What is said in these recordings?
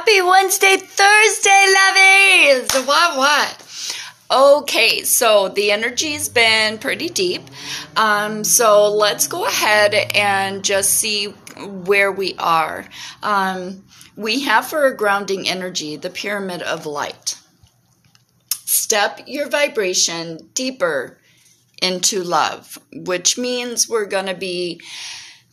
Happy Wednesday, Thursday, lovies! What, what? Okay, so the energy's been pretty deep. Um, so let's go ahead and just see where we are. Um, we have for a grounding energy the pyramid of light. Step your vibration deeper into love, which means we're going to be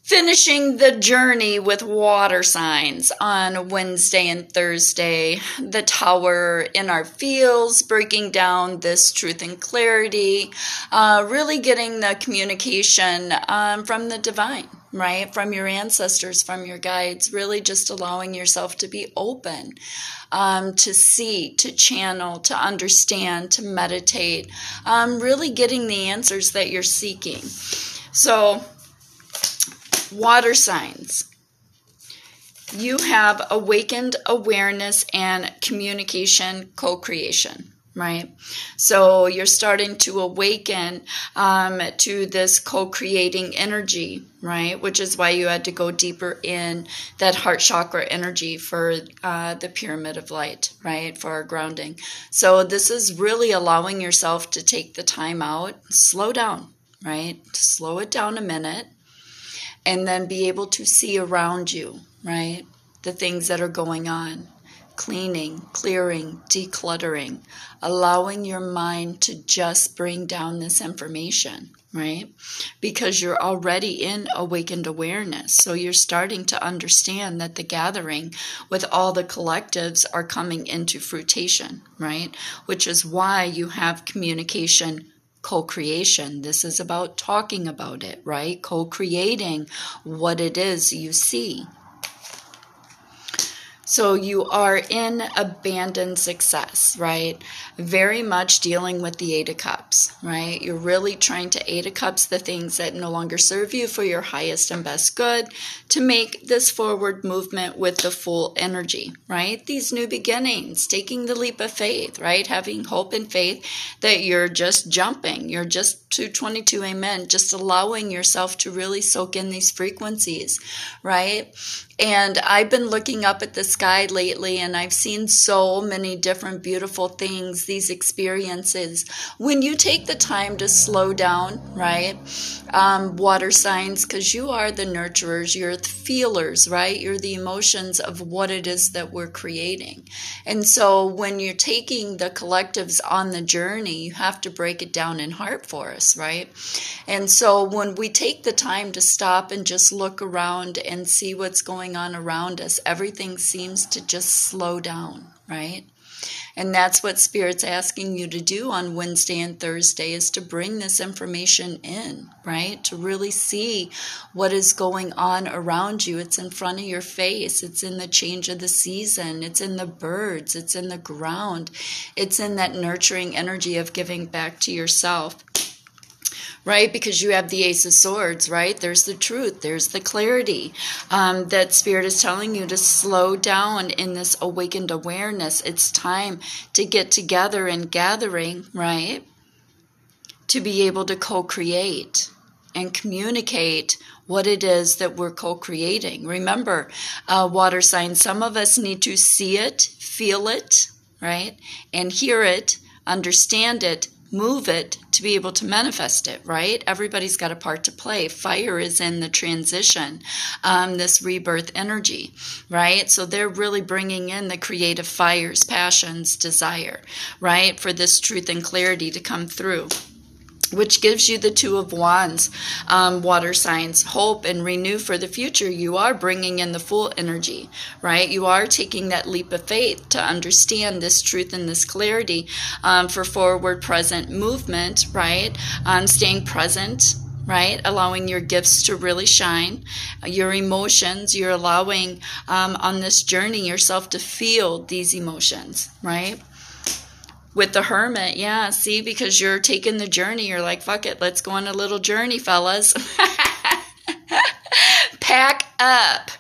finishing the journey with water signs on Wednesday and Thursday. The tower in our fields, breaking down this truth and clarity, uh, really getting the communication um, from the divine, right? From your ancestors, from your guides, really just allowing yourself to be open. Um, to see, to channel, to understand, to meditate, um, really getting the answers that you're seeking. So, water signs. You have awakened awareness and communication co creation, right? So you're starting to awaken um, to this co creating energy, right? Which is why you had to go deeper in that heart chakra energy for uh, the pyramid of light, right? For our grounding. So this is really allowing yourself to take the time out, slow down, right? Slow it down a minute and then be able to see around you, right? The things that are going on. Cleaning, clearing, decluttering, allowing your mind to just bring down this information, right? Because you're already in awakened awareness. So you're starting to understand that the gathering with all the collectives are coming into fruition, right? Which is why you have communication co creation. This is about talking about it, right? Co creating what it is you see. So you are in abandoned success, right? Very much dealing with the Eight of Cups, right? You're really trying to Eight of Cups the things that no longer serve you for your highest and best good to make this forward movement with the full energy, right? These new beginnings, taking the leap of faith, right? Having hope and faith that you're just jumping. You're just 222 amen, just allowing yourself to really soak in these frequencies, right? And I've been looking up at the sky lately and I've seen so many different beautiful things, these experiences. When you take the time to slow down, right? Um, water signs, because you are the nurturers, you're the feelers, right? You're the emotions of what it is that we're creating. And so when you're taking the collectives on the journey, you have to break it down in heart for us, right? And so when we take the time to stop and just look around and see what's going going on around us, everything seems to just slow down, right? And that's what Spirit's asking you to do on Wednesday and Thursday is to bring this information in, right? To really see what is going on around you. It's in front of your face. It's in the change of the season. It's in the birds. It's in the ground. It's in that nurturing energy of giving back to yourself right? Because you have the Ace of Swords, right? There's the truth, there's the clarity um, that Spirit is telling you to slow down in this awakened awareness. It's time to get together and gathering, right? To be able to co create and communicate what it is that we're co creating. Remember, uh, water signs, some of us need to see it, feel it, right? And hear it, understand it, move it to be able to manifest it, right? Everybody's got a part to play. Fire is in the transition, um, this rebirth energy, right? So they're really bringing in the creative fires, passions, desire, right? For this truth and clarity to come through which gives you the two of wands. Um, water signs hope and renew for the future. You are bringing in the full energy right? You are taking that leap of faith to understand this truth and this clarity um, for forward present movement right? Um, staying present right? Allowing your gifts to really shine, your emotions, you're allowing um, on this journey yourself to feel these emotions, right? With the hermit. Yeah see because you're taking the journey. You're like fuck it let's go on a little journey fellas. Pack up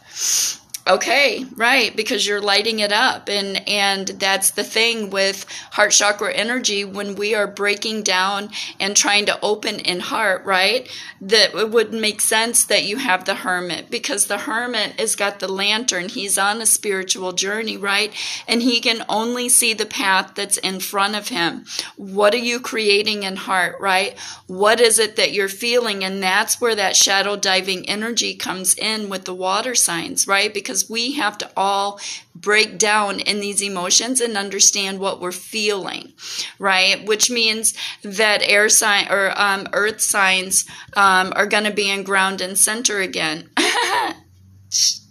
Okay, right, because you're lighting it up and and that's the thing with heart chakra energy when we are breaking down and trying to open in heart, right? That it would make sense that you have the hermit because the hermit has got the lantern. He's on a spiritual journey, right? And he can only see the path that's in front of him. What are you creating in heart, right? What is it that you're feeling? And that's where that shadow diving energy comes in with the water signs, right? Because because we have to all break down in these emotions and understand what we're feeling, right? Which means that air sign or um, earth signs um, are going to be in ground and center again.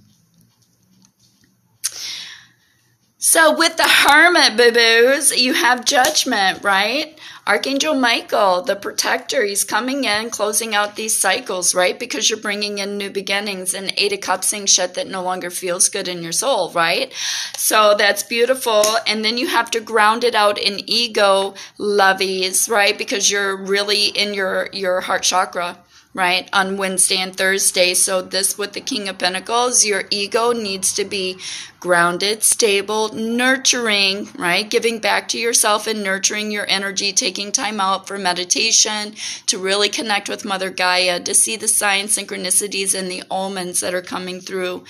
so with the hermit boo boos, you have judgment, right? Archangel Michael, the protector, he's coming in, closing out these cycles, right? Because you're bringing in new beginnings and Eight of Cups saying shit that no longer feels good in your soul, right? So that's beautiful. And then you have to ground it out in ego lovies, right? Because you're really in your, your heart chakra right, on Wednesday and Thursday. So, this with the King of Pentacles, your ego needs to be grounded, stable, nurturing, right? Giving back to yourself and nurturing your energy, taking time out for meditation to really connect with Mother Gaia, to see the signs, synchronicities, and the omens that are coming through.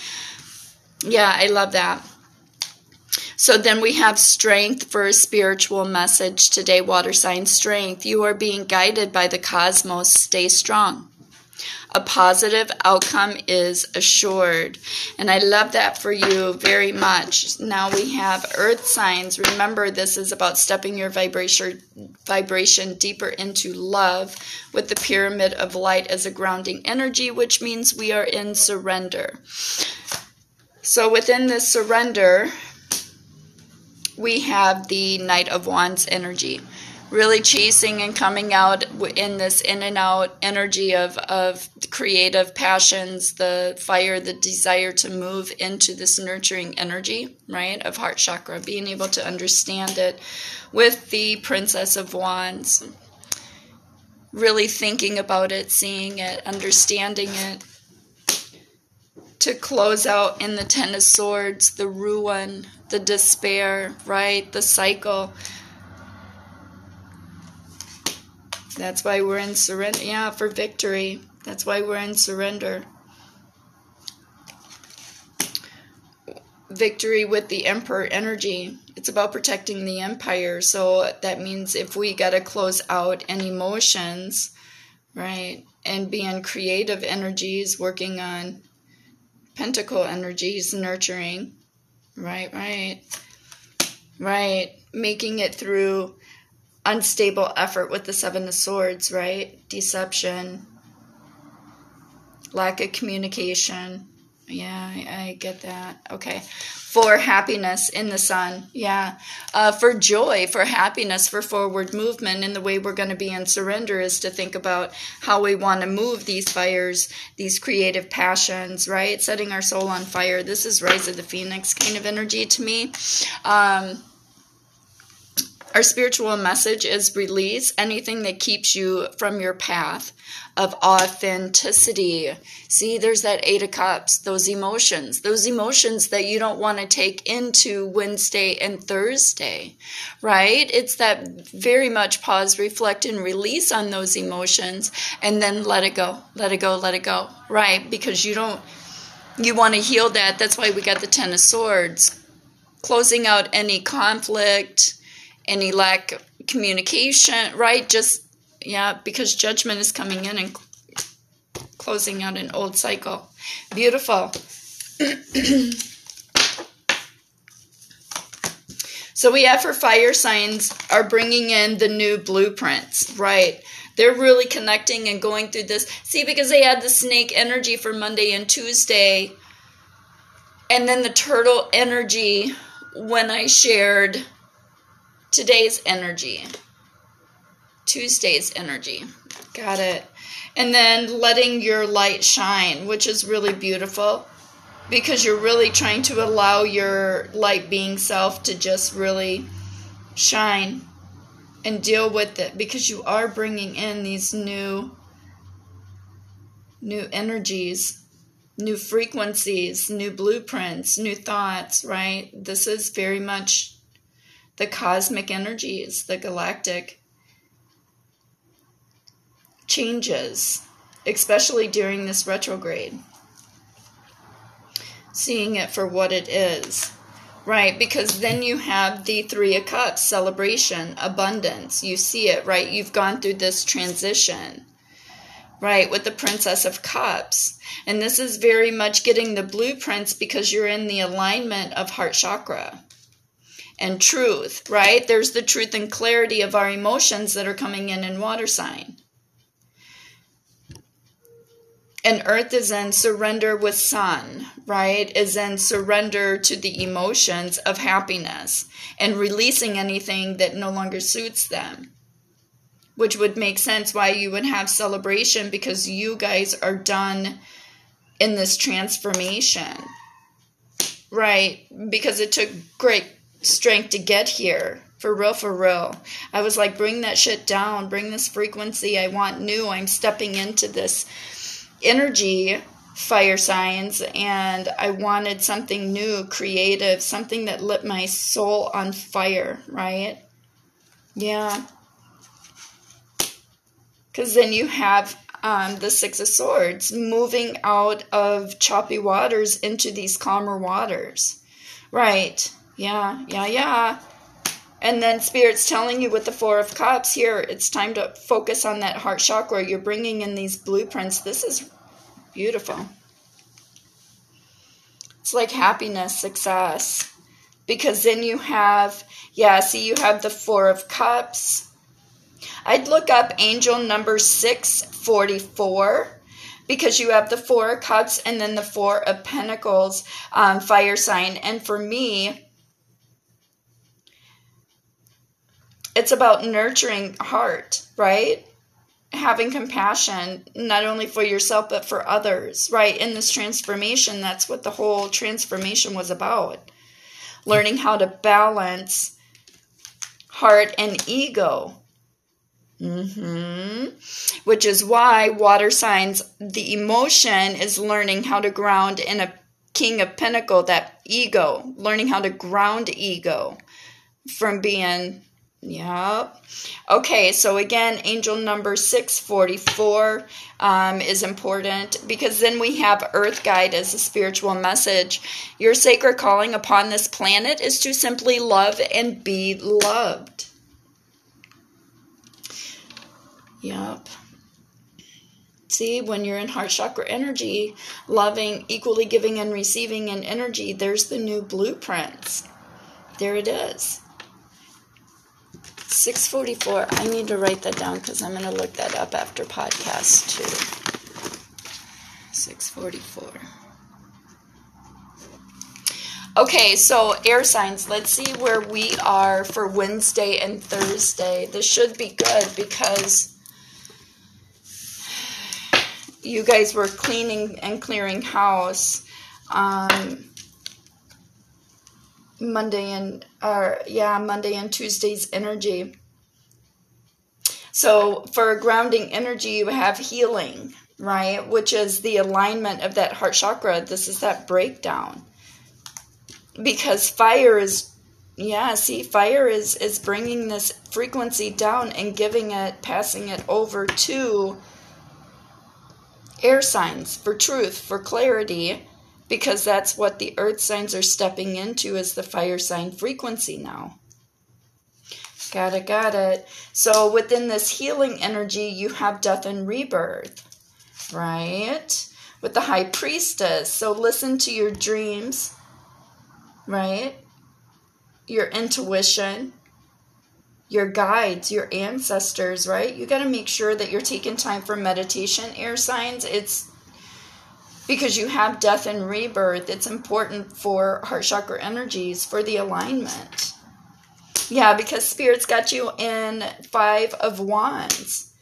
Yeah, I love that. So then we have strength for a spiritual message today, water sign strength. You are being guided by the cosmos. Stay strong a positive outcome is assured. And I love that for you very much. Now we have earth signs. Remember, this is about stepping your vibration vibration deeper into love with the pyramid of light as a grounding energy, which means we are in surrender. So within this surrender, we have the Knight of Wands energy really chasing and coming out in this in and out energy of, of creative passions, the fire, the desire to move into this nurturing energy, right, of heart chakra, being able to understand it with the Princess of Wands. Really thinking about it, seeing it, understanding it. To close out in the Ten of Swords, the ruin, the despair, right? The cycle That's why we're in surrender. Yeah, for victory. That's why we're in surrender. Victory with the Emperor energy. It's about protecting the empire. So that means if we got to close out any emotions, right, and being creative energies, working on pentacle energies, nurturing, right, right, right, making it through unstable effort with the Seven of Swords, right? Deception, lack of communication. Yeah, I, I get that. Okay. For happiness in the sun. Yeah. Uh, for joy, for happiness, for forward movement. And the way we're going to be in surrender is to think about how we want to move these fires, these creative passions, right? Setting our soul on fire. This is Rise of the Phoenix kind of energy to me. Um, our spiritual message is release anything that keeps you from your path of authenticity. See, there's that Eight of Cups, those emotions, those emotions that you don't want to take into Wednesday and Thursday, right? It's that very much pause, reflect, and release on those emotions and then let it go, let it go, let it go, right? Because you don't, you want to heal that. That's why we got the Ten of Swords. Closing out any conflict, any lack of communication, right? Just, yeah, because judgment is coming in and closing out an old cycle. Beautiful. so we have for fire signs are bringing in the new blueprints, right? They're really connecting and going through this. See, because they had the snake energy for Monday and Tuesday, and then the turtle energy when I shared today's energy, Tuesday's energy. Got it. And then letting your light shine, which is really beautiful because you're really trying to allow your light being self to just really shine and deal with it because you are bringing in these new new energies new frequencies, new blueprints, new thoughts, right? This is very much the cosmic energies, the galactic changes, especially during this retrograde. Seeing it for what it is. Right, because then you have the Three of Cups celebration, abundance. You see it, right? You've gone through this transition, right, with the Princess of Cups. And this is very much getting the blueprints because you're in the alignment of heart chakra and truth, right? There's the truth and clarity of our emotions that are coming in in water sign. And earth is in surrender with sun, right? Is in surrender to the emotions of happiness and releasing anything that no longer suits them. Which would make sense why you would have celebration because you guys are done in this transformation. Right? Because it took great strength to get here. For real, for real. I was like, bring that shit down, bring this frequency. I want new. I'm stepping into this energy fire signs and I wanted something new, creative, something that lit my soul on fire, right? Yeah. Because then you have um, the Six of Swords moving out of choppy waters into these calmer waters. Right. Yeah, yeah, yeah. And then Spirit's telling you with the Four of Cups here, it's time to focus on that heart chakra. You're bringing in these blueprints. This is beautiful. It's like happiness, success. Because then you have, yeah, see, you have the Four of Cups. I'd look up angel number 644 because you have the Four of Cups and then the Four of Pentacles um, fire sign. And for me, it's about nurturing heart, right? Having compassion, not only for yourself, but for others, right? In this transformation, that's what the whole transformation was about. Learning how to balance heart and ego. Mm-hmm. Which is why water signs, the emotion is learning how to ground in a king of pentacle, that ego, learning how to ground ego from being Yep. Okay, so again, angel number 644 um, is important because then we have Earth Guide as a spiritual message. Your sacred calling upon this planet is to simply love and be loved. Yep. See, when you're in heart chakra energy, loving, equally giving and receiving in energy, there's the new blueprints. There it is. 644. I need to write that down because I'm going to look that up after podcast too. 644. Okay, so air signs. Let's see where we are for Wednesday and Thursday. This should be good because you guys were cleaning and clearing house. Um, Monday and or yeah, Monday and Tuesday's energy. So for grounding energy, you have healing, right? Which is the alignment of that heart chakra. This is that breakdown. Because fire is yeah, see fire is is bringing this frequency down and giving it passing it over to air signs for truth, for clarity because that's what the earth signs are stepping into is the fire sign frequency now. Got it, got it. So within this healing energy, you have death and rebirth, right? With the high priestess. So listen to your dreams, right? Your intuition, your guides, your ancestors, right? You got to make sure that you're taking time for meditation, air signs. It's because you have death and rebirth, it's important for heart chakra energies for the alignment. Yeah, because Spirit's got you in Five of Wands.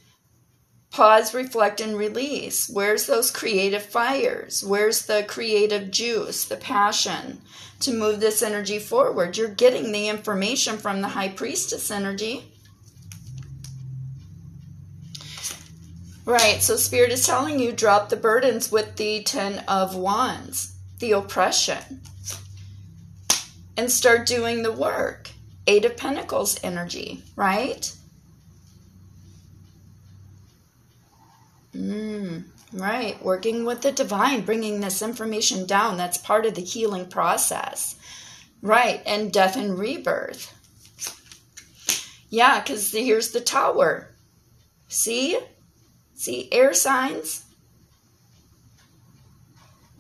Pause, reflect, and release. Where's those creative fires? Where's the creative juice, the passion to move this energy forward? You're getting the information from the High Priestess energy. Right, so Spirit is telling you drop the burdens with the Ten of Wands, the oppression, and start doing the work. Eight of Pentacles energy, right? Mm, right, working with the divine, bringing this information down. That's part of the healing process. Right, and death and rebirth. Yeah, because here's the tower. See? See air signs?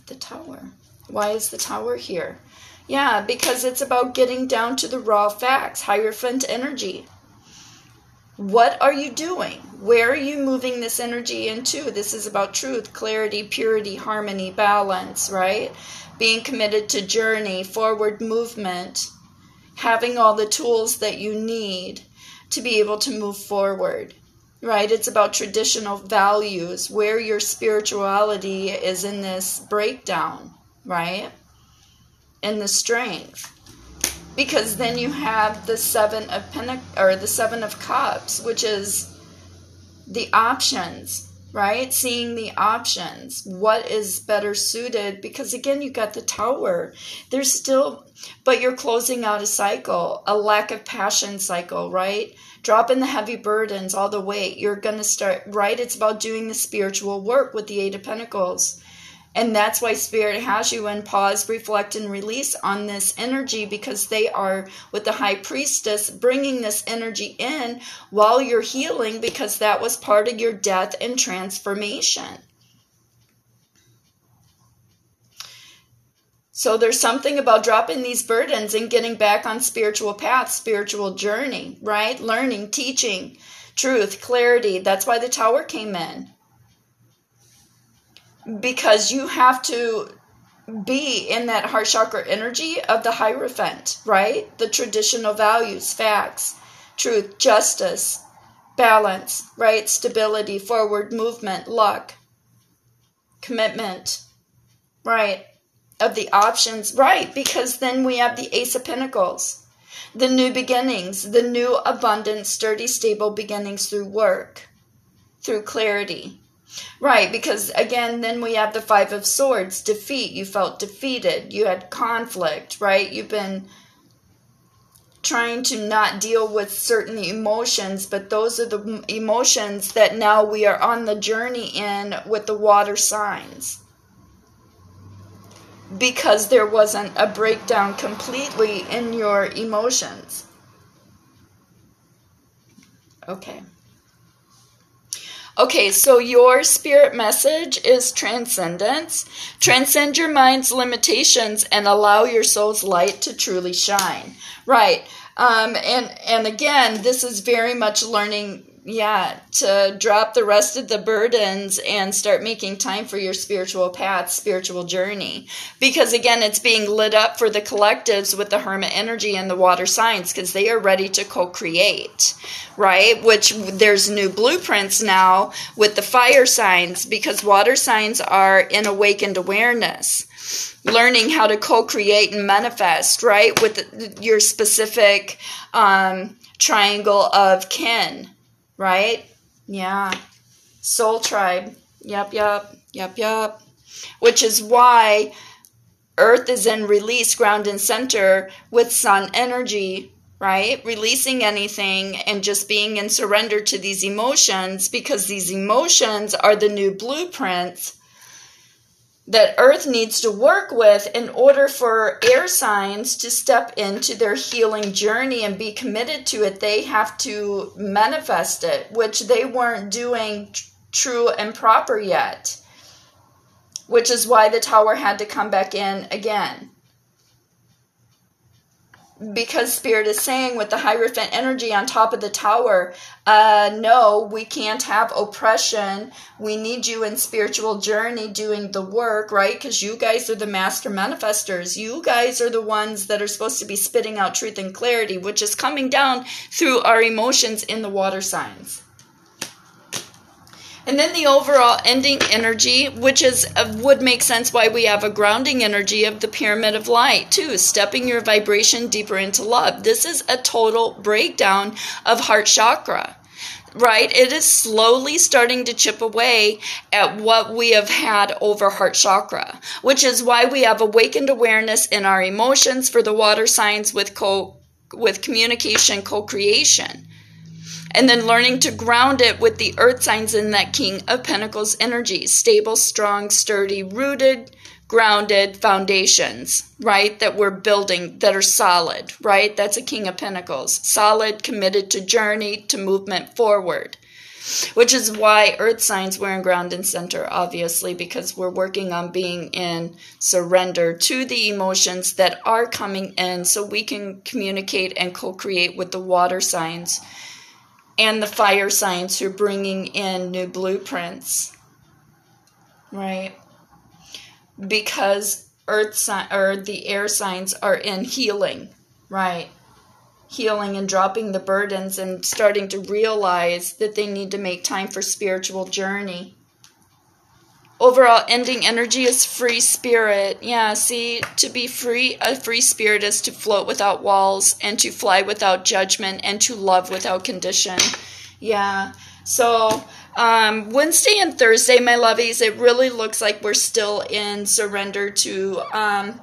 The tower. Why is the tower here? Yeah, because it's about getting down to the raw facts, Hierophant energy. What are you doing? Where are you moving this energy into? This is about truth, clarity, purity, harmony, balance, right? being committed to journey, forward movement, having all the tools that you need to be able to move forward. Right? It's about traditional values, where your spirituality is in this breakdown, right? In the strength. Because then you have the seven of pentac- or the seven of cups, which is the options right? Seeing the options, what is better suited, because again, you got the tower. There's still, but you're closing out a cycle, a lack of passion cycle, right? Dropping the heavy burdens, all the weight. You're going to start, right? It's about doing the spiritual work with the Eight of Pentacles. And that's why Spirit has you in pause, reflect, and release on this energy because they are with the High Priestess bringing this energy in while you're healing because that was part of your death and transformation. So there's something about dropping these burdens and getting back on spiritual path, spiritual journey, right? Learning, teaching, truth, clarity. That's why the tower came in because you have to be in that heart chakra energy of the Hierophant, right? The traditional values, facts, truth, justice, balance, right? Stability, forward movement, luck, commitment, right? Of the options, right? Because then we have the Ace of Pentacles, the new beginnings, the new abundant, sturdy, stable beginnings through work, through clarity, Right, because again, then we have the Five of Swords defeat. You felt defeated. You had conflict, right? You've been trying to not deal with certain emotions, but those are the emotions that now we are on the journey in with the water signs. Because there wasn't a breakdown completely in your emotions. Okay. Okay, so your spirit message is transcendence. Transcend your mind's limitations and allow your soul's light to truly shine. Right. Um, and and again, this is very much learning yeah, to drop the rest of the burdens and start making time for your spiritual path, spiritual journey. Because again, it's being lit up for the collectives with the hermit energy and the water signs because they are ready to co create, right? Which there's new blueprints now with the fire signs because water signs are in awakened awareness learning how to co-create and manifest right with your specific um, triangle of kin right? Yeah. Soul tribe. Yep, yep, yep, yep. Which is why Earth is in release, ground and center with sun energy, right? Releasing anything and just being in surrender to these emotions because these emotions are the new blueprints that Earth needs to work with in order for air signs to step into their healing journey and be committed to it. They have to manifest it, which they weren't doing true and proper yet, which is why the tower had to come back in again because spirit is saying with the hierophant energy on top of the tower uh no we can't have oppression. We need you in spiritual journey doing the work right? Because you guys are the master manifestors. You guys are the ones that are supposed to be spitting out truth and clarity which is coming down through our emotions in the water signs and then the overall ending energy, which is uh, would make sense why we have a grounding energy of the pyramid of light too, stepping your vibration deeper into love. This is a total breakdown of heart chakra. right? It is slowly starting to chip away at what we have had over heart chakra, which is why we have awakened awareness in our emotions for the water signs with co with communication co-creation. And then learning to ground it with the earth signs in that King of Pentacles energy, stable, strong, sturdy, rooted, grounded foundations, right? That we're building that are solid, right? That's a King of Pentacles. Solid, committed to journey, to movement forward. Which is why earth signs we're in ground and center, obviously, because we're working on being in surrender to the emotions that are coming in so we can communicate and co create with the water signs and the fire signs who are bringing in new blueprints. Right? because earth sign or the air signs are in healing, right? Healing and dropping the burdens and starting to realize that they need to make time for spiritual journey. Overall ending energy is free spirit. Yeah, see, to be free, a free spirit is to float without walls and to fly without judgment and to love without condition. Yeah. So um, Wednesday and Thursday, my lovies, it really looks like we're still in surrender to um,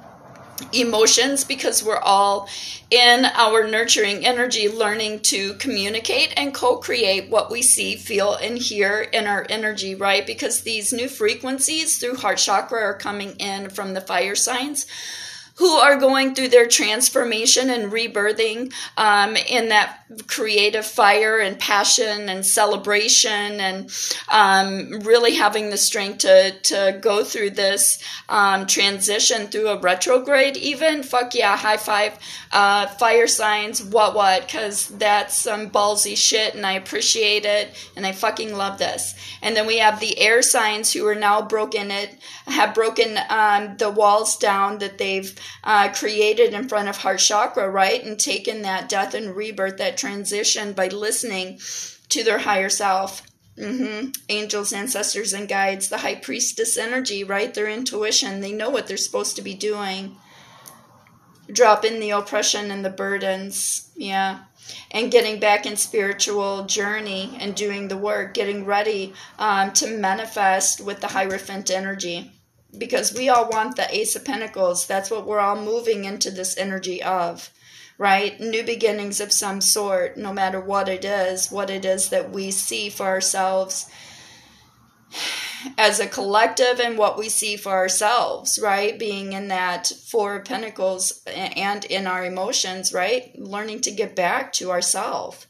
emotions because we're all in our nurturing energy, learning to communicate and co create what we see, feel, and hear in our energy, right? Because these new frequencies through heart chakra are coming in from the fire signs who are going through their transformation and rebirthing um, in that creative fire and passion and celebration and um, really having the strength to, to go through this um, transition through a retrograde even. Fuck yeah high five uh, fire signs what what because that's some ballsy shit and i appreciate it and i fucking love this. And then we have the air signs who are now broken it have broken um, the walls down that they've uh, created in front of heart chakra right and taken that death and rebirth that transition by listening to their higher self. Mm-hmm. Angels, ancestors, and guides, the high priestess energy, right? Their intuition, they know what they're supposed to be doing. Drop in the oppression and the burdens, yeah. And getting back in spiritual journey and doing the work, getting ready um, to manifest with the Hierophant energy. Because we all want the Ace of Pentacles. That's what we're all moving into this energy of right? New beginnings of some sort, no matter what it is, what it is that we see for ourselves as a collective and what we see for ourselves, right? Being in that Four of Pentacles and in our emotions, right? Learning to get back to ourselves.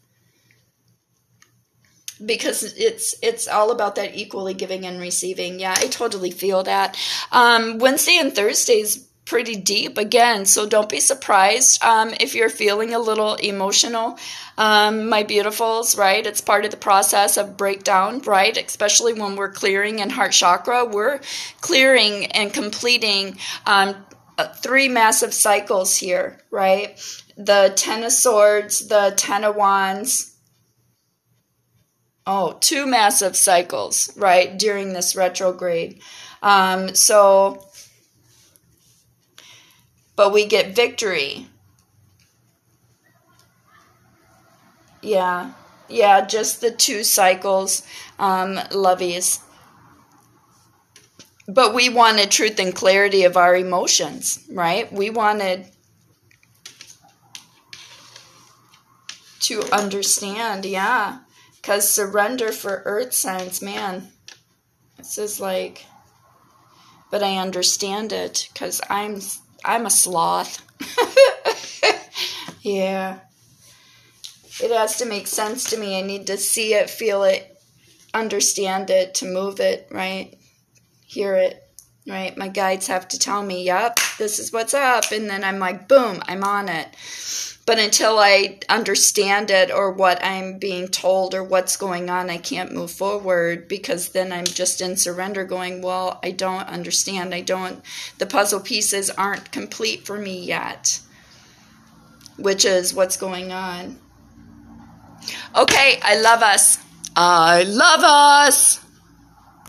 Because it's it's all about that equally giving and receiving. Yeah, I totally feel that. Um, Wednesday and Thursdays pretty deep again so don't be surprised um, if you're feeling a little emotional um, my beautifuls right it's part of the process of breakdown right especially when we're clearing in heart chakra we're clearing and completing um, uh, three massive cycles here right the ten of swords the ten of wands oh two massive cycles right during this retrograde um, so but we get victory. Yeah, yeah, just the two cycles, um, lovies. But we wanted truth and clarity of our emotions, right? We wanted to understand, yeah. Because surrender for earth signs, man, this is like, but I understand it because I'm I'm a sloth. yeah. It has to make sense to me. I need to see it, feel it, understand it, to move it, right? Hear it, right? My guides have to tell me, yep, this is what's up. And then I'm like, boom, I'm on it. But until I understand it or what I'm being told or what's going on, I can't move forward because then I'm just in surrender going, well, I don't understand. I don't, the puzzle pieces aren't complete for me yet, which is what's going on. Okay, I love us. I love us.